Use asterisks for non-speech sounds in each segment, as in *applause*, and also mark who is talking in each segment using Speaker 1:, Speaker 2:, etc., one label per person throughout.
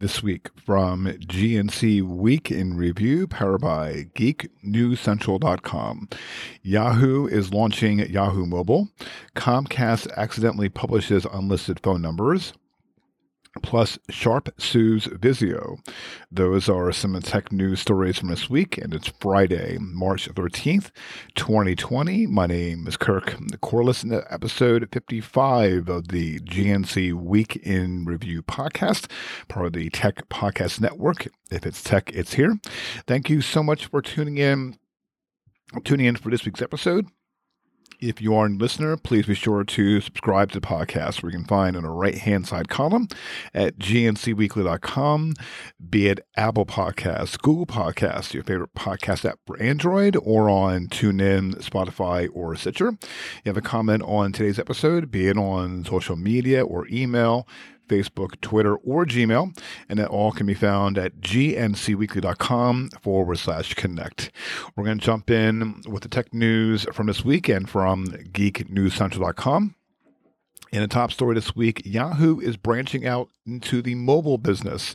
Speaker 1: this week from GNC Week in Review, powered by GeekNewsCentral.com. Yahoo is launching Yahoo Mobile. Comcast accidentally publishes unlisted phone numbers plus Sharp sues Vizio. Those are some tech news stories from this week, and it's Friday, March 13th, 2020. My name is Kirk Corliss, in episode 55 of the GNC Week in Review podcast, part of the Tech Podcast Network. If it's tech, it's here. Thank you so much for tuning in. Tuning in for this week's episode. If you are a listener, please be sure to subscribe to the podcast, where you can find on the right hand side column at gncweekly.com, be it Apple Podcasts, Google Podcasts, your favorite podcast app for Android, or on TuneIn, Spotify, or Stitcher. You have a comment on today's episode, be it on social media or email, Facebook, Twitter, or Gmail. And that all can be found at gncweekly.com forward slash connect. We're going to jump in with the tech news from this week and from geeknewscentral.com. In a top story this week, Yahoo is branching out into the mobile business.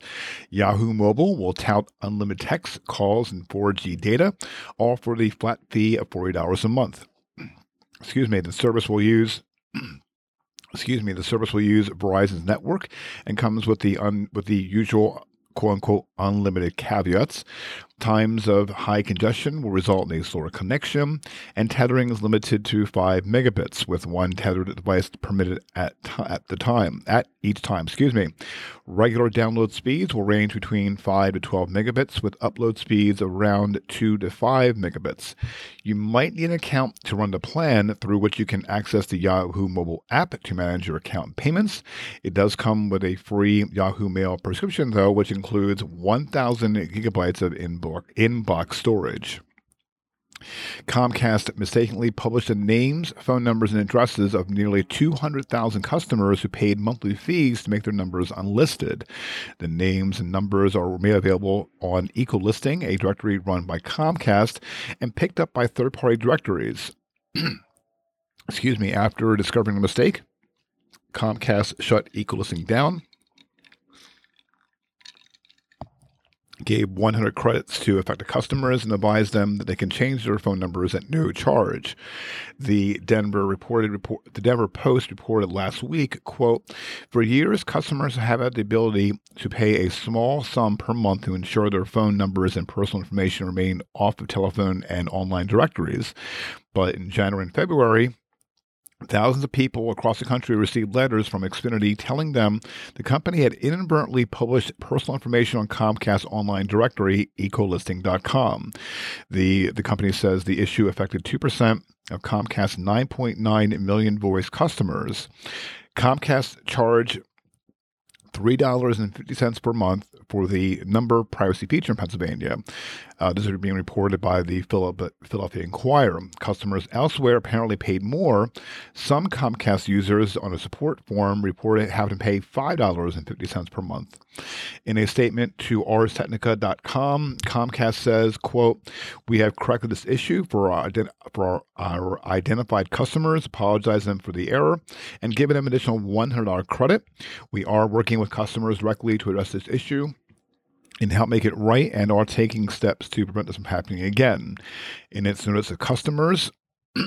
Speaker 1: Yahoo Mobile will tout unlimited text, calls, and 4G data, all for the flat fee of $40 a month. *clears throat* Excuse me, the service will use excuse me, the service will use Verizon's network and comes with the un, with the usual quote unquote unlimited caveats. Times of high congestion will result in a slower connection, and tethering is limited to 5 megabits, with one tethered device permitted at, t- at the time, at each time, excuse me. Regular download speeds will range between 5 to 12 megabits, with upload speeds around 2 to 5 megabits. You might need an account to run the plan through which you can access the Yahoo mobile app to manage your account payments. It does come with a free Yahoo Mail prescription, though, which includes 1,000 gigabytes of inbox inbox storage. Comcast mistakenly published the names, phone numbers, and addresses of nearly 200,000 customers who paid monthly fees to make their numbers unlisted. The names and numbers are made available on EcoListing, a directory run by Comcast, and picked up by third party directories. *clears throat* Excuse me, after discovering the mistake, Comcast shut EcoListing down gave 100 credits to affected customers and advised them that they can change their phone numbers at no charge. The Denver reported report, the Denver Post reported last week, quote, "For years customers have had the ability to pay a small sum per month to ensure their phone numbers and personal information remain off of telephone and online directories, but in January and February, Thousands of people across the country received letters from Xfinity telling them the company had inadvertently published personal information on Comcast's online directory, ecolisting.com. The, the company says the issue affected 2% of Comcast's 9.9 million voice customers. Comcast charged $3.50 per month for the number privacy feature in Pennsylvania. Uh, this is being reported by the Philadelphia Inquirer. Customers elsewhere apparently paid more. Some Comcast users on a support form reported having to pay $5.50 per month. In a statement to arstechnica.com, Comcast says, quote, We have corrected this issue for our, for our, our identified customers, apologize them for the error, and given them additional $100 credit. We are working with customers directly to address this issue and help make it right and are taking steps to prevent this from happening again. In its notice to customers, *clears throat*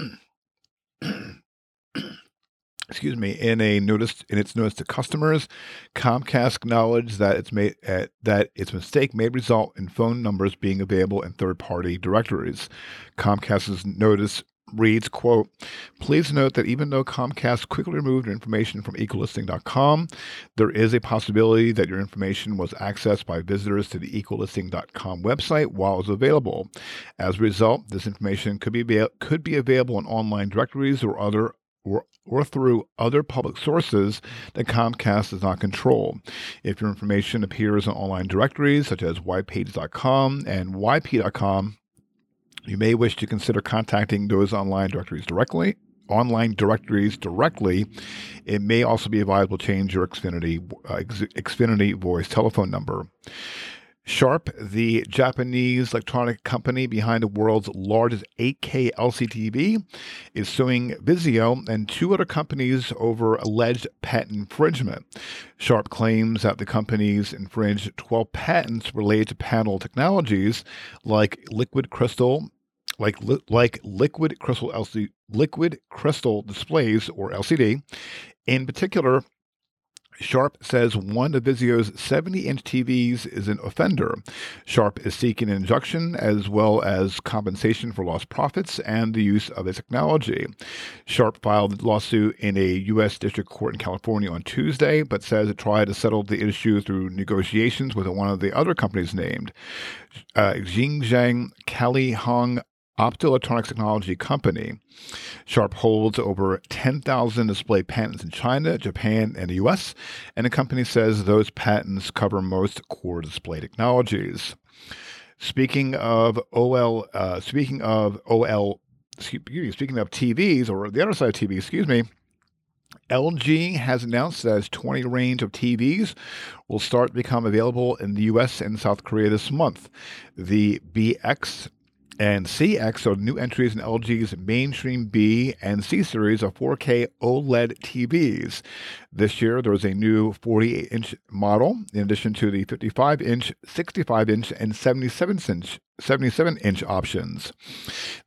Speaker 1: excuse me, in a notice in its notice to customers, Comcast acknowledged that its made uh, that its mistake may result in phone numbers being available in third-party directories. Comcast's notice reads, quote, please note that even though Comcast quickly removed your information from ecolisting.com, there is a possibility that your information was accessed by visitors to the ecolisting.com website while it was available. As a result, this information could be, could be available in online directories or other or, or through other public sources that Comcast does not control. If your information appears in online directories such as whitepages.com and yp.com, you may wish to consider contacting those online directories directly. Online directories directly. It may also be advisable to change your Xfinity uh, Xfinity voice telephone number. Sharp, the Japanese electronic company behind the world's largest 8K LCD TV, is suing Vizio and two other companies over alleged patent infringement. Sharp claims that the companies infringed 12 patents related to panel technologies like liquid crystal like li- like liquid crystal LCD, liquid crystal displays or LCD. In particular, Sharp says one of Vizio's 70 inch TVs is an offender. Sharp is seeking an injunction as well as compensation for lost profits and the use of its technology. Sharp filed a lawsuit in a U.S. District Court in California on Tuesday, but says it tried to settle the issue through negotiations with one of the other companies named. Uh, Xinjiang Kali Hong optoelectronics technology company. Sharp holds over 10,000 display patents in China, Japan, and the US, and the company says those patents cover most core display technologies. Speaking of OL, uh, speaking of OL, speaking of TVs or the other side of TV, excuse me. LG has announced that its 20 range of TVs will start to become available in the US and South Korea this month. The BX and CX are new entries in LG's mainstream B and C series of 4K OLED TVs. This year, there was a new 48 inch model, in addition to the 55 inch, 65 inch, and 77 inch 77 inch options.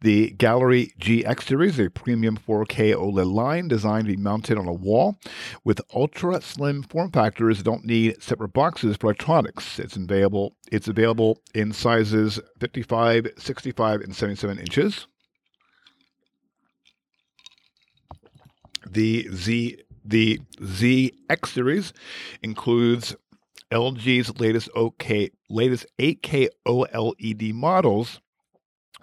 Speaker 1: The Gallery GX series, a premium 4K OLED line designed to be mounted on a wall with ultra slim form factors that don't need separate boxes for electronics. It's available it's available in sizes 55, 65 and 77 inches. The Z the ZX series includes LG's latest OK latest 8K OLED models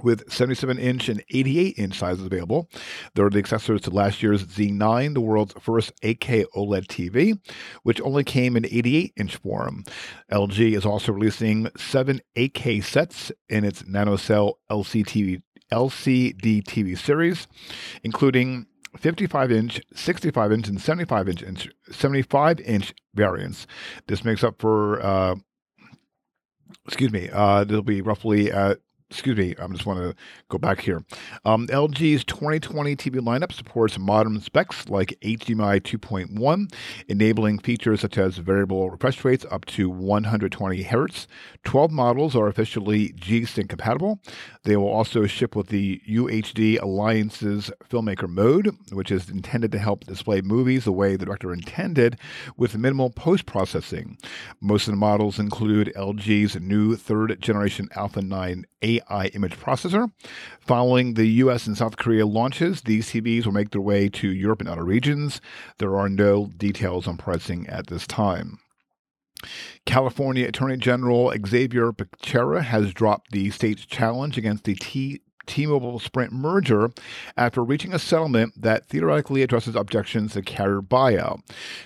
Speaker 1: with 77 inch and 88 inch sizes available. They're the accessories to last year's Z9, the world's first 8K OLED TV, which only came in 88 inch form. LG is also releasing seven 8K sets in its NanoCell LCD LCD TV series, including 55 inch, 65 inch, and 75 inch, inch 75 inch variants. This makes up for, uh, excuse me, uh, there'll be roughly uh, excuse me, I just want to go back here. Um, LG's 2020 TV lineup supports modern specs like HDMI 2.1, enabling features such as variable refresh rates up to 120 hertz. 12 models are officially G-Sync compatible. They will also ship with the UHD Alliance's filmmaker mode, which is intended to help display movies the way the director intended with minimal post processing. Most of the models include LG's new third generation Alpha 9 AI image processor. Following the US and South Korea launches, these TVs will make their way to Europe and other regions. There are no details on pricing at this time. California Attorney General Xavier Becerra has dropped the state's challenge against the T T-Mobile Sprint merger after reaching a settlement that theoretically addresses objections to carrier buyout.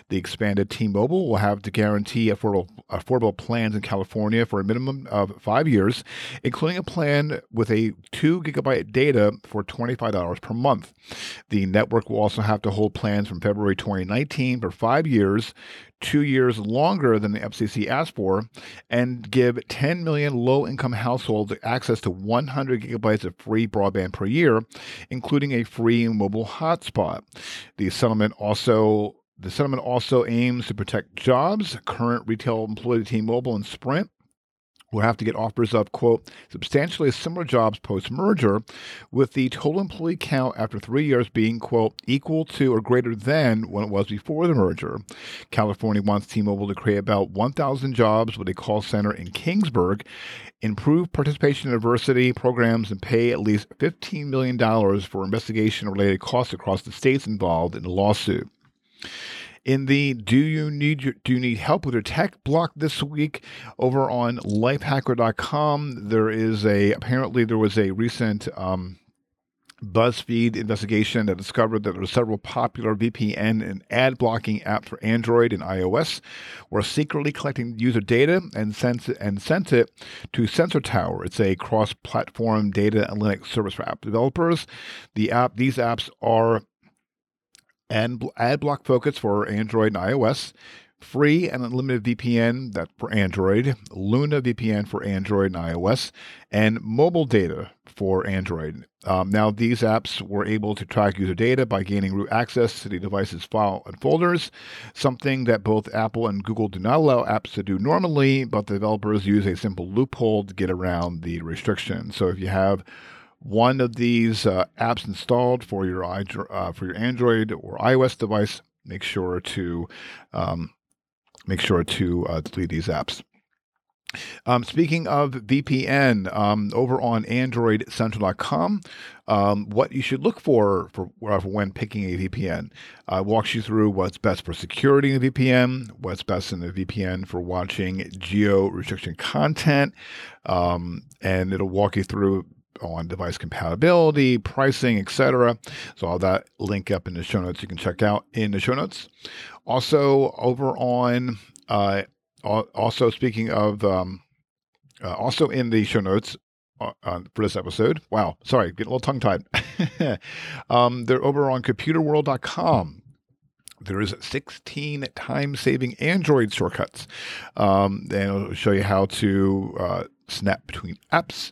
Speaker 1: The expanded T-Mobile will have to guarantee affordable, affordable plans in California for a minimum of five years, including a plan with a two gigabyte data for $25 per month. The network will also have to hold plans from February 2019 for five years two years longer than the FCC asked for and give 10 million low income households access to 100 gigabytes of free broadband per year, including a free mobile hotspot. The settlement also the settlement also aims to protect jobs. Current retail employee T-Mobile and Sprint will have to get offers of, quote, substantially similar jobs post merger, with the total employee count after three years being, quote, equal to or greater than when it was before the merger. California wants T Mobile to create about 1,000 jobs with a call center in Kingsburg, improve participation in diversity programs, and pay at least $15 million for investigation related costs across the states involved in the lawsuit in the do you need your, do you need help with your tech block this week over on lifehacker.com there is a apparently there was a recent um, BuzzFeed investigation that discovered that there are several popular VPN and ad blocking apps for Android and iOS were secretly collecting user data and sent it, and sent it to Sensor Tower. It's a cross-platform data analytics service for app developers. The app these apps are and ad block focus for Android and iOS, free and unlimited VPN that for Android, Luna VPN for Android and iOS, and mobile data for Android. Um, now, these apps were able to track user data by gaining root access to the device's file and folders, something that both Apple and Google do not allow apps to do normally, but the developers use a simple loophole to get around the restriction. So if you have one of these uh, apps installed for your uh, for your Android or iOS device, make sure to um, make sure to uh, delete these apps. Um, speaking of VPN, um, over on AndroidCentral.com, um, what you should look for, for, for when picking a VPN uh, walks you through what's best for security in the VPN, what's best in the VPN for watching geo restriction content, um, and it'll walk you through on device compatibility, pricing, etc. So all that link up in the show notes. You can check out in the show notes. Also over on uh, also speaking of um, uh, also in the show notes uh, uh for this episode. Wow, sorry, getting a little tongue tied. *laughs* um, they're over on computerworld.com. There is 16 time-saving Android shortcuts, um, and it'll show you how to uh, snap between apps,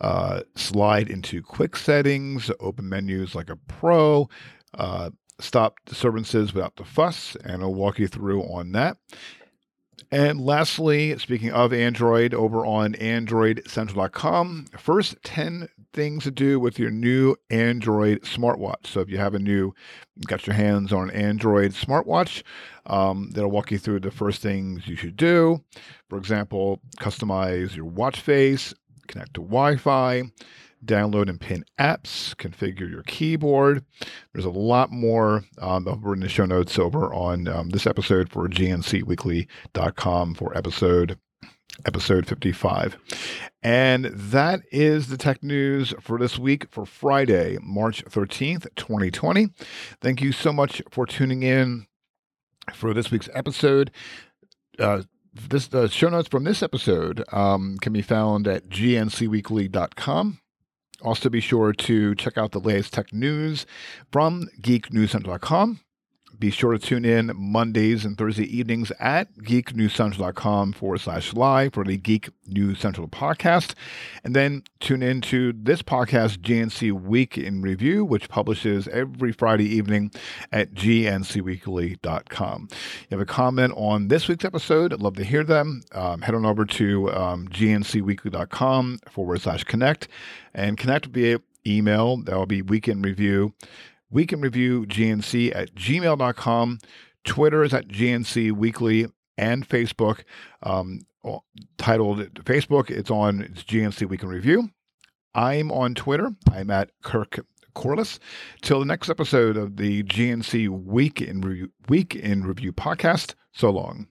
Speaker 1: uh, slide into quick settings, open menus like a pro, uh, stop disturbances without the fuss, and I'll walk you through on that. And lastly, speaking of Android, over on AndroidCentral.com, first 10 things to do with your new Android smartwatch. So if you have a new, got your hands on an Android smartwatch, um, that'll walk you through the first things you should do. For example, customize your watch face, connect to Wi Fi, download and pin apps, configure your keyboard. There's a lot more um, over in the show notes over on um, this episode for gncweekly.com for episode episode 55. And that is the tech news for this week for Friday, March 13th, 2020. Thank you so much for tuning in for this week's episode. Uh, this the show notes from this episode um, can be found at gncweekly.com. Also, be sure to check out the latest tech news from geeknewscentral.com. Be sure to tune in Mondays and Thursday evenings at geeknewscentral.com forward slash live for the Geek News Central podcast. And then tune in to this podcast, GNC Week in Review, which publishes every Friday evening at gncweekly.com. You have a comment on this week's episode, I'd love to hear them. Um, head on over to um, gncweekly.com forward slash connect and connect via email. That will be Week in Review Week in Review GNC at gmail.com. Twitter is at GNC Weekly and Facebook. Um, titled Facebook, it's on it's GNC Week in Review. I'm on Twitter. I'm at Kirk Corliss. Till the next episode of the GNC Week in Re- Week in Review podcast. So long.